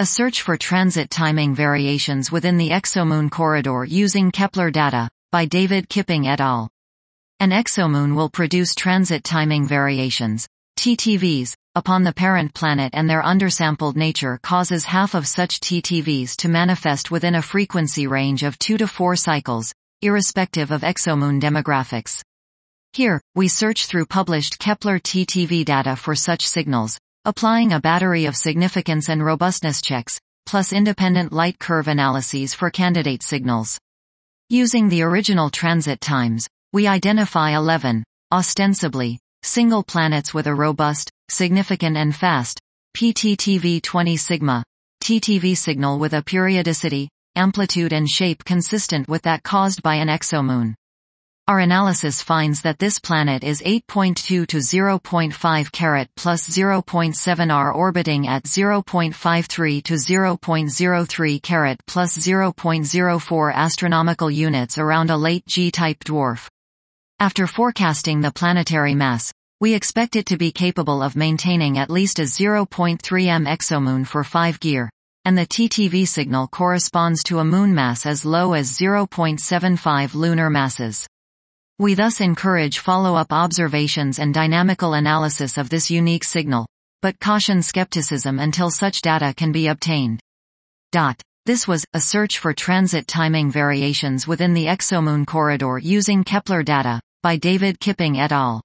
A search for transit timing variations within the exomoon corridor using Kepler data, by David Kipping et al. An exomoon will produce transit timing variations, TTVs, upon the parent planet and their undersampled nature causes half of such TTVs to manifest within a frequency range of 2 to 4 cycles, irrespective of exomoon demographics. Here, we search through published Kepler TTV data for such signals, applying a battery of significance and robustness checks, plus independent light curve analyses for candidate signals. Using the original transit times, we identify 11, ostensibly, single planets with a robust, significant and fast, PTTV 20 sigma, TTV signal with a periodicity, amplitude and shape consistent with that caused by an exomoon. Our analysis finds that this planet is 8.2 to 0.5 caret plus 0.7 r orbiting at 0.53 to 0.03 caret plus 0.04 astronomical units around a late G-type dwarf. After forecasting the planetary mass, we expect it to be capable of maintaining at least a 0.3 m exomoon for 5 gear, and the TTV signal corresponds to a moon mass as low as 0.75 lunar masses. We thus encourage follow-up observations and dynamical analysis of this unique signal, but caution skepticism until such data can be obtained. Dot. This was, a search for transit timing variations within the exomoon corridor using Kepler data by David Kipping et al.